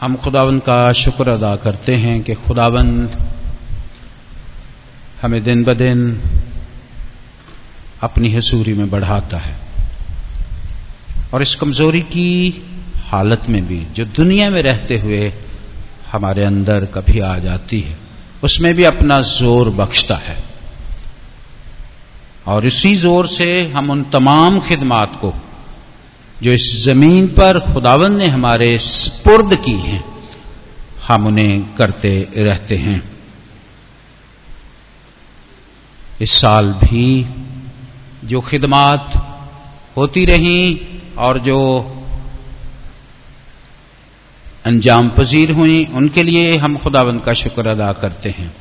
हम खुदावंद का शुक्र अदा करते हैं कि खुदावंद हमें दिन ब दिन अपनी हसूरी में बढ़ाता है और इस कमज़ोरी की हालत में भी जो दुनिया में रहते हुए हमारे अंदर कभी आ जाती है, उसमें भी अपना ज़ोर बख्शता है। और इसी ज़ोर से हम उन तमाम खिदमात को जो इस ज़मीन पर खुदावन ने हमारे स्पुर्द की हैं, हम उन्हें करते रहते हैं। इस साल भी जो खिदमात होती रही और जो अंजाम पजीर हुई, उनके लिए हम खुदावन का शुक्र अदा करते हैं।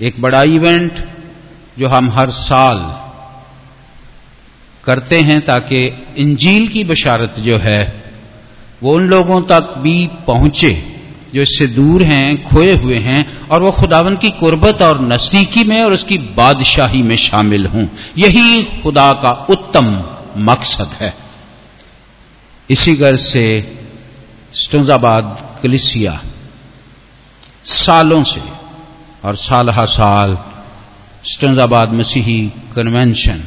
एक बड़ा इवेंट जो हम हर साल करते हैं ताकि इंजील की बशारत जो है, वो उन लोगों तक भी पहुँचे जो इससे दूर हैं, खोए हुए हैं, और वो खुदावन की कुर्बत और नजदीकी में और उसकी बादशाही में शामिल हों। यही खुदा का उत्तम मकसद है। इसी गर्ज से स्टोजाबाद कलिसिया, सालों से और साल हा साल स्टोजाबाद मसीही कन्वेंशन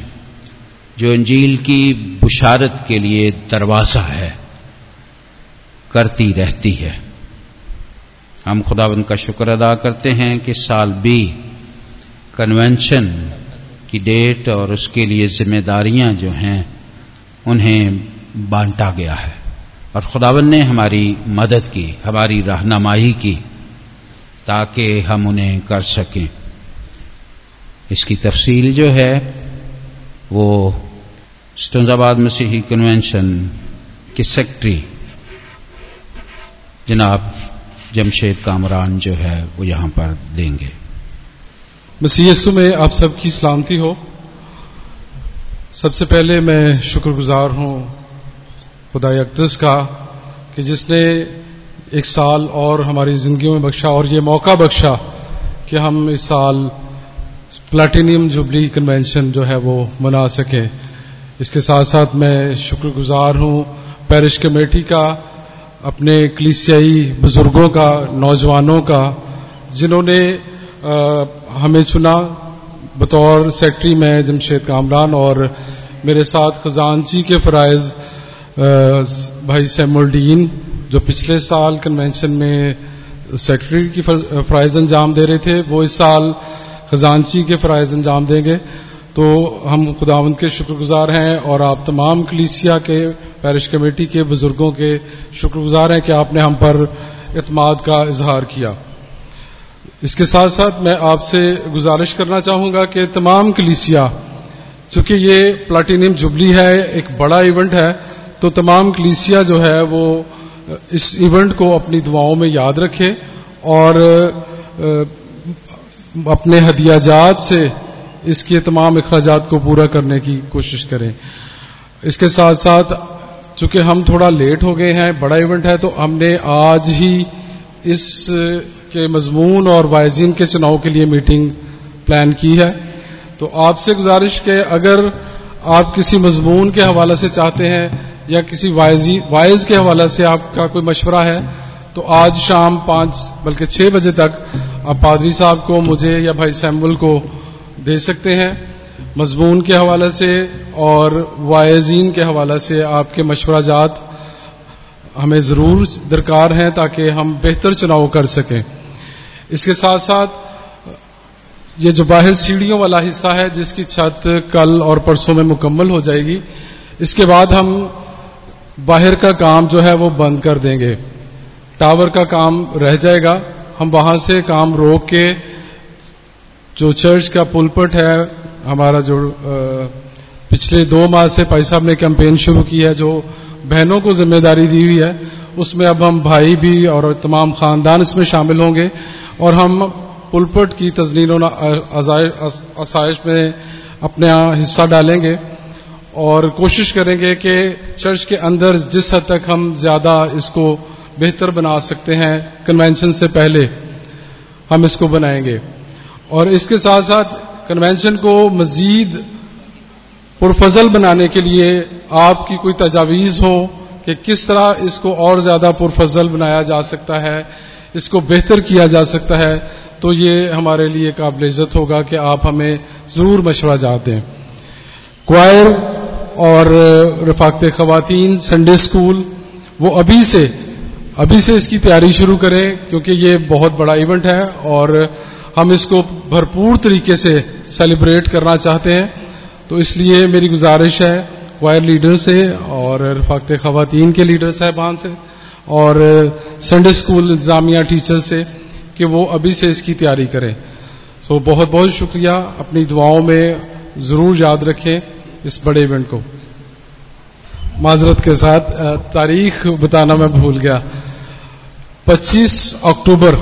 जो इंजील की बुशारत के लिए दरवाज़ा है, करती रहती है। हम खुदाबंद का शुक्र अदा करते हैं कि साल बी कन्वेंशन की डेट और उसके लिए जिम्मेदारियाँ जो हैं, उन्हें बांटा गया है। और खुदावन ने हमारी मदद की, हमारी रहनमाई की, ताकि हम उन्हें कर सकें। इसकी तफसील जो है, वो स्टंजाबाद मसीही कन्वेंशन के सेक्रेटरी जनाब जमशेद कामरान जो है वो यहाँ पर देंगे। मसीयसु में आप सबकी सलामती हो। सबसे पहले मैं शुक्रगुजार हूँ खुदा अकदस का कि जिसने एक साल और हमारी ज़िंदगी में बख्शा और ये मौका बख्शा कि हम इस साल प्लेटिनियम जुबली कन्वेंशन जो है वो मना सकें। इसके साथ साथ मैं शुक्रगुजार हूँ पैरिश कमेटी का, अपने कलिसियाई बुज़ुर्गों का, नौजवानों का, जिन्होंने हमें चुना। बतौर सेक्रेटरी में जमशेद कामरान और मेरे साथ खजानची के फ़राइज भाई सैमुलडीन जो पिछले साल कन्वेंशन में सेक्रेटरी की फ़राइज अंजाम दे रहे थे, वो इस साल खजानची के फ़राइज अंजाम देंगे। तो हम खुदावंद के शुक्रगुजार हैं और आप तमाम कलीसिया के, पैरिश कमेटी के, बुज़ुर्गों के शुक्रगुजार हैं कि आपने हम पर इतमाद का इजहार किया। इसके साथ साथ मैं आपसे गुजारिश करना चाहूँगा कि तमाम कलीसिया, चूँकि ये प्लाटिनियम जुबली है, एक बड़ा इवेंट है तो तमाम कलीसिया जो है वो इस इवेंट को अपनी दुआओं में याद रखे और अपने हदियाजात से इसके तमाम अखराज को पूरा करने की कोशिश करें। इसके साथ साथ, चूँकि हम थोड़ा लेट हो गए हैं, बड़ा इवेंट है तो हमने आज ही इस के मजमून और वायजीन के चुनाव के लिए मीटिंग प्लान की है। तो आपसे गुजारिश के, अगर आप किसी मजमून के हवाले से चाहते हैं, या किसी वायजी वाइज के हवाले से आपका कोई मशवरा है तो आज शाम पाँच, बल्कि छह बजे तक आप पादरी साहब को, मुझे या भाई सैम्बल को दे सकते हैं। मजमून के हवाले से और वायजीन के हवाले से आपके मशवराजात हमें ज़रूर दरकार हैं ताकि हम बेहतर चुनाव कर सकें। इसके साथ साथ ये जो बाहर सीढ़ियों वाला हिस्सा है, जिसकी छत कल और परसों में मुकम्मल हो जाएगी, इसके बाद हम बाहर का काम जो है वो बंद कर देंगे। टावर का काम रह जाएगा। हम वहाँ से काम रोक के जो चर्च का पुलपट है, हमारा जो पिछले दो माह से भाई साहब ने कैंपेन शुरू की है, जो बहनों को ज़िम्मेदारी दी हुई है, उसमें अब हम भाई भी और तमाम खानदान इसमें शामिल होंगे और हम पुलपट की तजनीन आसाइश में अपने हिस्सा डालेंगे और कोशिश करेंगे कि चर्च के अंदर जिस हद तक हम ज़्यादा इसको बेहतर बना सकते हैं कन्वेंशन से पहले हम इसको बनाएँगे। और इसके साथ साथ कन्वेंशन को मजीद पुरफजल बनाने के लिए आपकी कोई तजावीज हो कि किस तरह इसको और ज़्यादा पुरफजल बनाया जा सकता है, इसको बेहतर किया जा सकता है तो ये हमारे लिए काबिल इज़्ज़त होगा कि आप हमें ज़रूर मशवरा चाहते हैं क्वायर और रफाकत खवतिन संडे स्कूल वो अभी से अभी से इसकी तैयारी शुरू करें, क्योंकि ये बहुत बड़ा इवेंट है और हम इसको भरपूर तरीके से सेलिब्रेट करना चाहते हैं। तो इसलिए मेरी गुजारिश है वायर लीडर से और रफाकत खवतिन के लीडर साहबान से और संडे स्कूल इंतजामिया टीचर से कि वो अभी से इसकी तैयारी करें। सो बहुत बहुत शुक्रिया। अपनी दुआओं में ज़रूर याद रखें इस बड़े इवेंट को। माजरत के साथ तारीख बताना मैं भूल गया। 25 अक्टूबर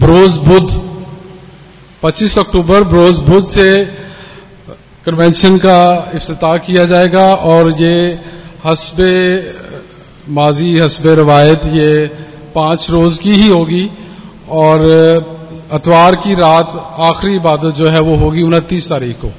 ब्रोज बुध 25 अक्टूबर ब्रोज बुद्ध से कन्वेंशन का अफ्ताह किया जाएगा और ये हसब, माजी हसब रवायत ये पाँच रोज की ही होगी और अतवार की रात आखिरी इबादत जो है वो होगी उनतीस तारीख को।